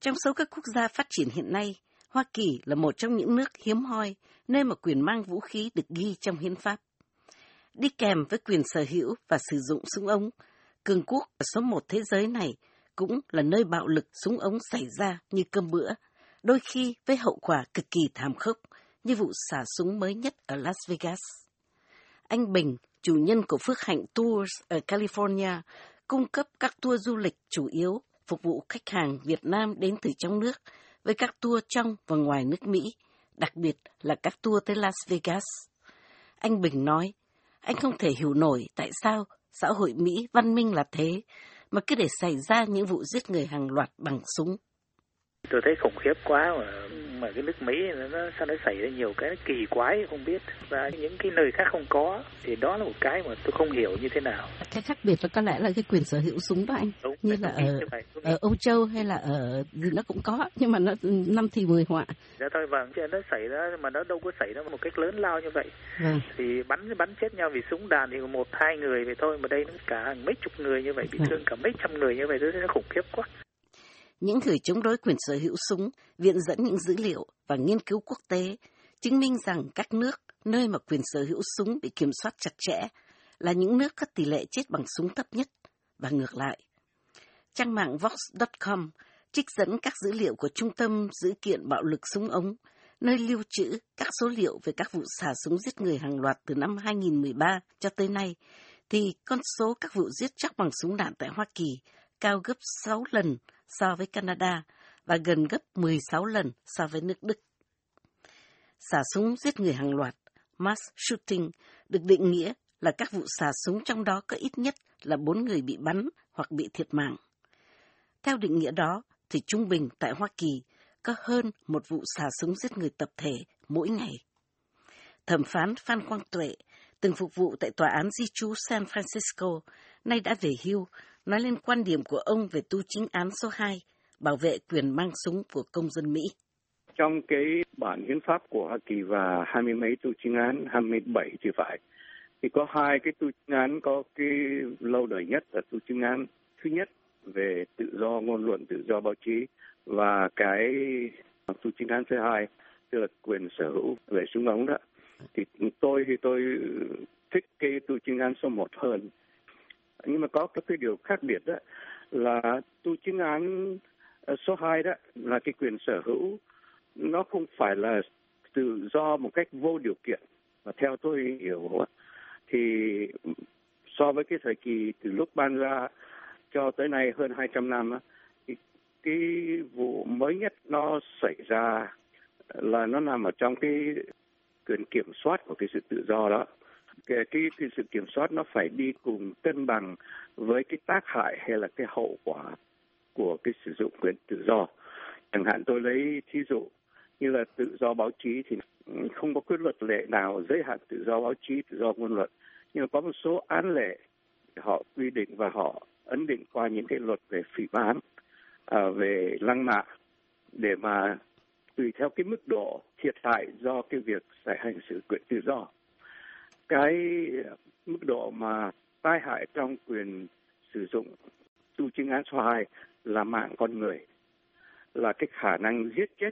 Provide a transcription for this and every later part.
Trong số các quốc gia phát triển hiện nay, Hoa Kỳ là một trong những nước hiếm hoi nơi mà quyền mang vũ khí được ghi trong hiến pháp. Đi kèm với quyền sở hữu và sử dụng súng ống, cường quốc ở số một thế giới này cũng là nơi bạo lực súng ống xảy ra như cơm bữa, đôi khi với hậu quả cực kỳ thảm khốc như vụ xả súng mới nhất ở Las Vegas. Anh Bình, chủ nhân của Phước Hạnh Tours ở California, cung cấp các tour du lịch chủ yếu phục vụ khách hàng Việt Nam đến từ trong nước với các tour trong và ngoài nước Mỹ, đặc biệt là các tour tới Las Vegas. Anh Bình nói, anh không thể hiểu nổi tại sao xã hội Mỹ văn minh là thế, mà cứ để xảy ra những vụ giết người hàng loạt bằng súng. Tôi thấy khủng khiếp quá mà mà cái nước Mỹ nó sao nó xảy ra nhiều cái kỳ quái không biết và những cái nơi khác không có thì đó là một cái mà tôi không hiểu như thế nào. Cái khác biệt là có lẽ là cái quyền sở hữu súng đó anh. Đúng, như là ở ở Âu Châu hay là ở nó cũng có nhưng mà nó năm thì mười họa. Dạ thôi vâng, chứ nó xảy ra mà nó đâu có xảy ra một cách lớn lao như vậy. Vâng. Thì bắn bắn chết nhau vì súng đạn thì một hai người vậy thôi mà đây nó cả hàng mấy chục người như vậy bị vâng. thương cả mấy trăm người như vậy thấy nó khủng khiếp quá. Những người chống đối quyền sở hữu súng viện dẫn những dữ liệu và nghiên cứu quốc tế chứng minh rằng các nước nơi mà quyền sở hữu súng bị kiểm soát chặt chẽ là những nước có tỷ lệ chết bằng súng thấp nhất và ngược lại. Trang mạng Vox.com trích dẫn các dữ liệu của Trung tâm Dữ kiện Bạo lực Súng ống, nơi lưu trữ các số liệu về các vụ xả súng giết người hàng loạt từ năm 2013 cho tới nay, thì con số các vụ giết chóc bằng súng đạn tại Hoa Kỳ cao gấp 6 lần so với Canada và gần gấp 16 lần so với nước Đức. Xả súng giết người hàng loạt, mass shooting, được định nghĩa là các vụ xả súng trong đó có ít nhất là 4 người bị bắn hoặc bị thiệt mạng. Theo định nghĩa đó, thì trung bình tại Hoa Kỳ có hơn một vụ xả súng giết người tập thể mỗi ngày. Thẩm phán Phan Quang Tuệ, từng phục vụ tại Tòa án Di trú San Francisco, nay đã về hưu, nói lên quan điểm của ông về tu chính án số 2, bảo vệ quyền mang súng của công dân Mỹ. Trong cái bản hiến pháp của Hoa Kỳ và hai mươi mấy tu chính án, 27 thì phải, thì có hai cái tu chính án có cái lâu đời nhất là tu chính án thứ nhất về tự do ngôn luận, tự do báo chí và cái tu chính án thứ hai tức là quyền sở hữu về súng ống đó. Thì tôi thì tôi thích cái tu chính án số một hơn nhưng mà có cái điều khác biệt đó là tu chứng án ờ, số 2 đó là cái quyền sở hữu, nó không phải là tự do một cách vô điều kiện. Và theo tôi hiểu thì so với cái thời kỳ từ lúc ban ra cho tới nay hơn 200 năm thì cái vụ mới nhất nó xảy ra là nó nằm ở trong cái quyền kiểm soát của cái sự tự do đó cái, cái, sự kiểm soát nó phải đi cùng cân bằng với cái tác hại hay là cái hậu quả của cái sử dụng quyền tự do. Chẳng hạn tôi lấy thí dụ như là tự do báo chí thì không có quyết luật lệ nào giới hạn tự do báo chí tự do ngôn luận. Nhưng có một số án lệ họ quy định và họ ấn định qua những cái luật về phỉ bán à, về lăng mạ để mà tùy theo cái mức độ thiệt hại do cái việc giải hành sự quyền tự do cái mức độ mà tai hại trong quyền sử dụng tu chứng án số 2 là mạng con người, là cái khả năng giết chết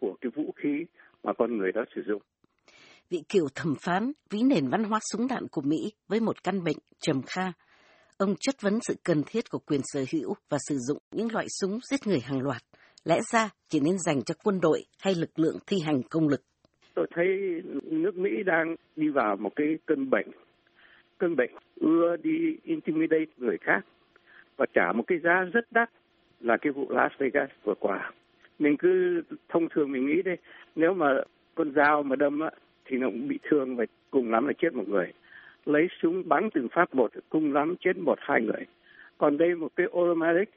của cái vũ khí mà con người đó sử dụng. Vị kiều thẩm phán, ví nền văn hóa súng đạn của Mỹ với một căn bệnh trầm kha. Ông chất vấn sự cần thiết của quyền sở hữu và sử dụng những loại súng giết người hàng loạt. Lẽ ra chỉ nên dành cho quân đội hay lực lượng thi hành công lực tôi thấy nước Mỹ đang đi vào một cái cơn bệnh. Cơn bệnh ưa đi intimidate người khác và trả một cái giá rất đắt là cái vụ Las Vegas vừa qua. Mình cứ thông thường mình nghĩ đây nếu mà con dao mà đâm á thì nó cũng bị thương và cùng lắm là chết một người. Lấy súng bắn từng phát một cùng lắm chết một hai người. Còn đây một cái automatic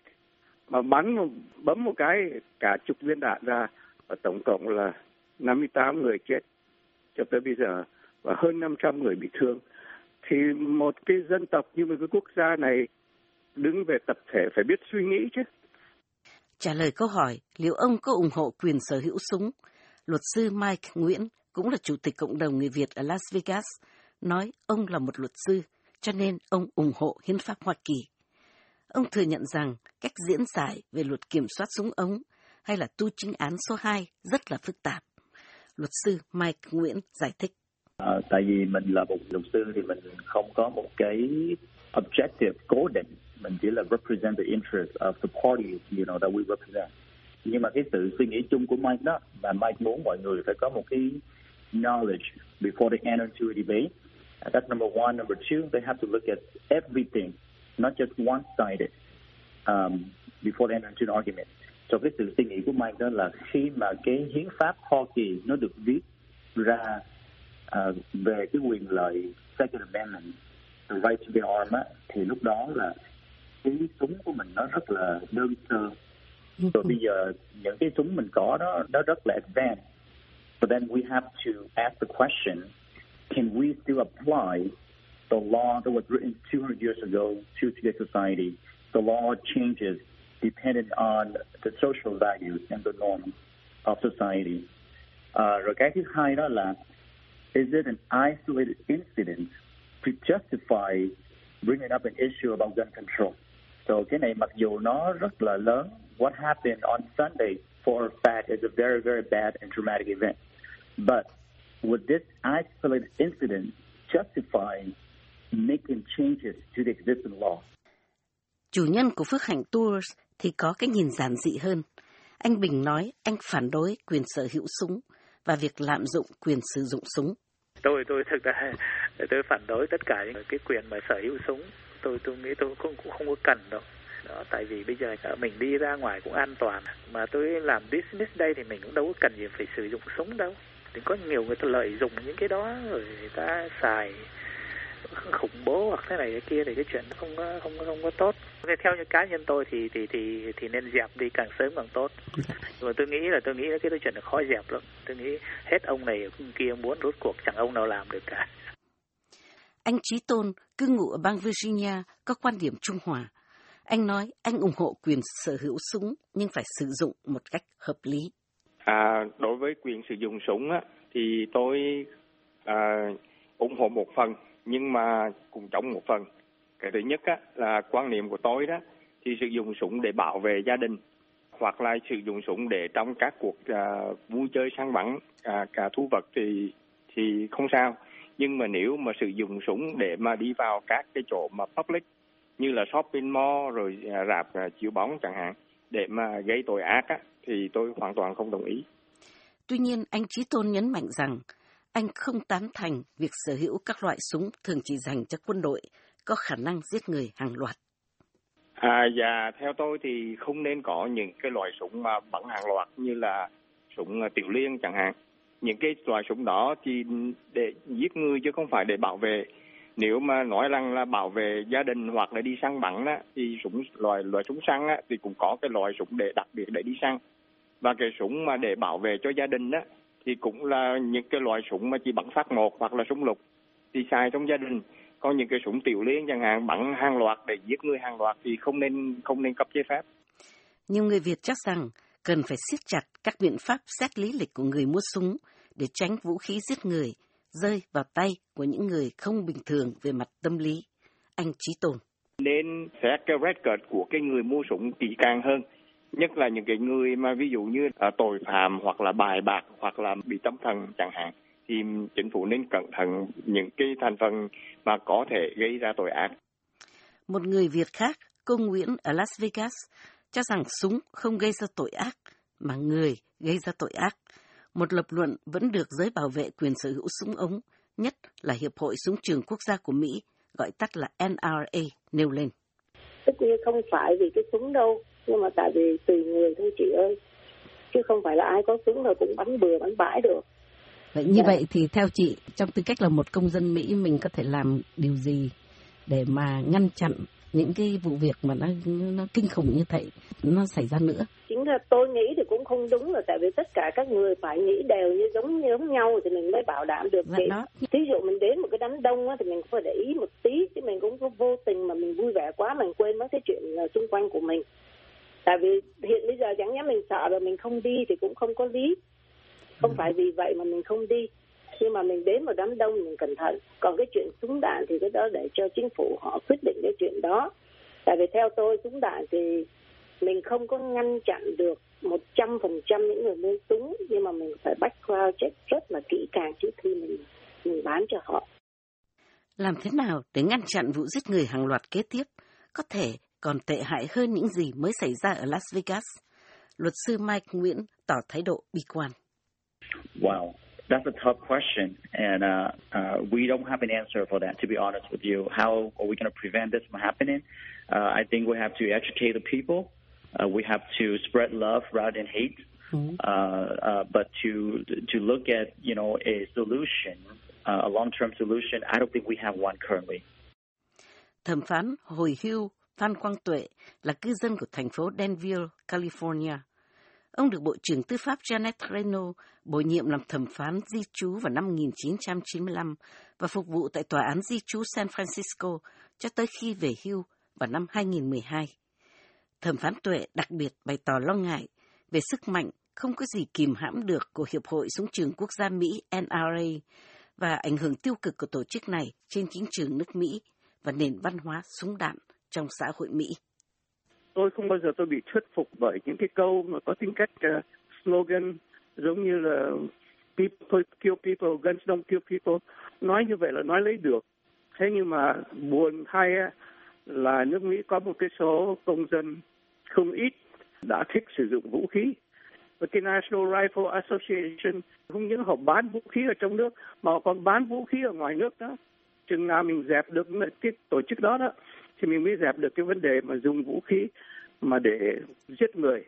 mà bắn một, bấm một cái cả chục viên đạn ra và tổng cộng là 58 người chết cho tới bây giờ và hơn 500 người bị thương. Thì một cái dân tộc như một cái quốc gia này đứng về tập thể phải biết suy nghĩ chứ. Trả lời câu hỏi liệu ông có ủng hộ quyền sở hữu súng, luật sư Mike Nguyễn cũng là chủ tịch cộng đồng người Việt ở Las Vegas, nói ông là một luật sư, cho nên ông ủng hộ hiến pháp Hoa Kỳ. Ông thừa nhận rằng cách diễn giải về luật kiểm soát súng ống hay là tu chính án số 2 rất là phức tạp. Luật sư Mike Nguyễn giải thích. À, tại vì mình là một luật sư thì mình không có một cái objective cố định. Mình chỉ là represent the interest of the parties you know that we represent. Nhưng mà cái sự suy nghĩ chung của Mike đó và Mike muốn mọi người phải có một cái knowledge before they enter into a debate. And that's number one. Number two they have to look at everything not just one sided um, before they enter into an argument so cái sự suy nghĩ của Mike đó là khi mà cái hiến pháp Hoa Kỳ nó được viết ra uh, về cái quyền lợi Second Amendment the right to bear arms á, thì lúc đó là cái súng của mình nó rất là đơn sơ. Rồi bây giờ những cái súng mình có đó nó rất là advanced. So then we have to ask the question can we still apply the law that was written 200 years ago to today's society? The law changes depending on the social values and the norms of society uh, là is it an isolated incident to justify bringing up an issue about gun control So cái này mặc dù nó rất là lớn, what happened on Sunday for a fact is a very, very bad and traumatic event. But would this isolated incident justify making changes to the existing law? Chủ nhân của Phước Hạnh Tours thì có cái nhìn giản dị hơn. Anh Bình nói anh phản đối quyền sở hữu súng và việc lạm dụng quyền sử dụng súng. Tôi tôi thực ra tôi phản đối tất cả những cái quyền mà sở hữu súng. Tôi tôi nghĩ tôi cũng cũng không có cần đâu. Đó, tại vì bây giờ ờ, mình đi ra ngoài cũng an toàn. Mà tôi làm business đây thì mình cũng đâu có cần gì phải sử dụng súng đâu. Thì có nhiều người ta lợi dụng những cái đó rồi người ta xài. khủng bố hoặc thế này cái kia thì cái chuyện nó không có không có không có tốt. Theo như cá nhân tôi thì thì thì thì nên dẹp đi càng sớm càng tốt. Nhưng mà tôi nghĩ là tôi nghĩ là cái chuyện là khó dẹp lắm. Tôi nghĩ hết ông này ông kia muốn rốt cuộc chẳng ông nào làm được cả. Anh Trí Tôn, cư ngụ ở bang Virginia, có quan điểm trung hòa. Anh nói anh ủng hộ quyền sở hữu súng nhưng phải sử dụng một cách hợp lý. À, đối với quyền sử dụng súng á, thì tôi à, ủng hộ một phần nhưng mà cũng chống một phần. Cái thứ nhất á, là quan niệm của tôi đó thì sử dụng súng để bảo vệ gia đình hoặc là sử dụng súng để trong các cuộc à, vui chơi săn bắn à, cả thú vật thì thì không sao nhưng mà nếu mà sử dụng súng để mà đi vào các cái chỗ mà public như là shopping mall rồi à, rạp à, chiếu bóng chẳng hạn để mà gây tội ác á, thì tôi hoàn toàn không đồng ý. Tuy nhiên, anh Trí Tôn nhấn mạnh rằng anh không tán thành việc sở hữu các loại súng thường chỉ dành cho quân đội có khả năng giết người hàng loạt. À, dạ, theo tôi thì không nên có những cái loại súng mà bắn hàng loạt như là súng à, tiểu liên chẳng hạn. Những cái loại súng đó thì để giết người chứ không phải để bảo vệ. Nếu mà nói rằng là bảo vệ gia đình hoặc là đi săn bắn á, thì súng loại loại súng săn á, thì cũng có cái loại súng để đặc biệt để đi săn. Và cái súng mà để bảo vệ cho gia đình á, thì cũng là những cái loại súng mà chỉ bắn phát một hoặc là súng lục thì xài trong gia đình còn những cái súng tiểu liên chẳng hạn bắn hàng loạt để giết người hàng loạt thì không nên không nên cấp giấy phép nhiều người Việt chắc rằng cần phải siết chặt các biện pháp xét lý lịch của người mua súng để tránh vũ khí giết người rơi vào tay của những người không bình thường về mặt tâm lý. Anh Trí Tồn. Nên xét cái record của cái người mua súng kỹ càng hơn. Nhất là những cái người mà ví dụ như à, tội phạm hoặc là bài bạc hoặc là bị tâm thần chẳng hạn thì chính phủ nên cẩn thận những cái thành phần mà có thể gây ra tội ác. Một người Việt khác, cô Nguyễn ở Las Vegas, cho rằng súng không gây ra tội ác, mà người gây ra tội ác. Một lập luận vẫn được giới bảo vệ quyền sở hữu súng ống, nhất là Hiệp hội Súng trường Quốc gia của Mỹ, gọi tắt là NRA, nêu lên. Tất nhiên không phải vì cái súng đâu, nhưng mà tại vì tùy người thôi chị ơi. Chứ không phải là ai có súng rồi cũng bắn bừa, bắn bãi được. Vậy như dạ. vậy thì theo chị, trong tư cách là một công dân Mỹ, mình có thể làm điều gì để mà ngăn chặn những cái vụ việc mà nó nó kinh khủng như vậy nó xảy ra nữa chính là tôi nghĩ thì cũng không đúng là tại vì tất cả các người phải nghĩ đều như giống như giống nhau thì mình mới bảo đảm được vậy đó thí dụ mình đến một cái đám đông á, thì mình phải để ý một tí chứ mình cũng có vô tình mà mình vui vẻ quá mình quên mất cái chuyện xung quanh của mình tại vì hiện bây giờ chẳng nhẽ mình sợ rồi mình không đi thì cũng không có lý. Không ừ. phải vì vậy mà mình không đi. Khi mà mình đến một đám đông mình cẩn thận. Còn cái chuyện súng đạn thì cái đó để cho chính phủ họ quyết định cái chuyện đó. Tại vì theo tôi súng đạn thì mình không có ngăn chặn được một trăm phần trăm những người mua súng. Nhưng mà mình phải background check rất là kỹ càng trước khi mình mình bán cho họ. Làm thế nào để ngăn chặn vụ giết người hàng loạt kế tiếp, có thể còn tệ hại hơn những gì mới xảy ra ở Las Vegas? Luật sư Mike Nguyễn tỏ thái độ bi quan. Wow, that's a tough question, and uh, uh, we don't have an answer for that. To be honest with you, how are we going to prevent this from happening? Uh, I think we have to educate the people. Uh, we have to spread love rather than hate. Mm-hmm. Uh, uh, but to to look at you know a solution, a long-term solution, I don't think we have one currently. Thẩm phán hồi hưu Phan Quang Tuệ là cư dân của thành phố Denville, California. Ông được Bộ trưởng Tư pháp Janet Reno bổ nhiệm làm thẩm phán di trú vào năm 1995 và phục vụ tại Tòa án di trú San Francisco cho tới khi về hưu vào năm 2012. Thẩm phán Tuệ đặc biệt bày tỏ lo ngại về sức mạnh không có gì kìm hãm được của Hiệp hội Súng trường Quốc gia Mỹ NRA và ảnh hưởng tiêu cực của tổ chức này trên chính trường nước Mỹ và nền văn hóa súng đạn trong xã hội Mỹ. Tôi không bao giờ tôi bị thuyết phục bởi những cái câu mà có tính cách uh, slogan giống như là people kill people, guns don't kill people. Nói như vậy là nói lấy được. Thế nhưng mà buồn thay là nước Mỹ có một cái số công dân không ít đã thích sử dụng vũ khí. Và cái National Rifle Association không những họ bán vũ khí ở trong nước mà họ còn bán vũ khí ở ngoài nước đó. Chừng nào mình dẹp được cái tổ chức đó đó thì mình mới dẹp được cái vấn đề mà dùng vũ khí mà để giết người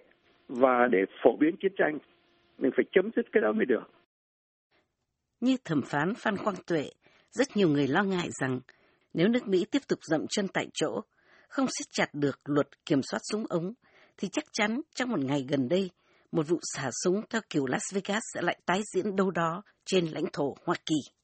và để phổ biến chiến tranh. Mình phải chấm dứt cái đó mới được. Như thẩm phán Phan Quang Tuệ, rất nhiều người lo ngại rằng nếu nước Mỹ tiếp tục dậm chân tại chỗ, không siết chặt được luật kiểm soát súng ống, thì chắc chắn trong một ngày gần đây, một vụ xả súng theo kiểu Las Vegas sẽ lại tái diễn đâu đó trên lãnh thổ Hoa Kỳ.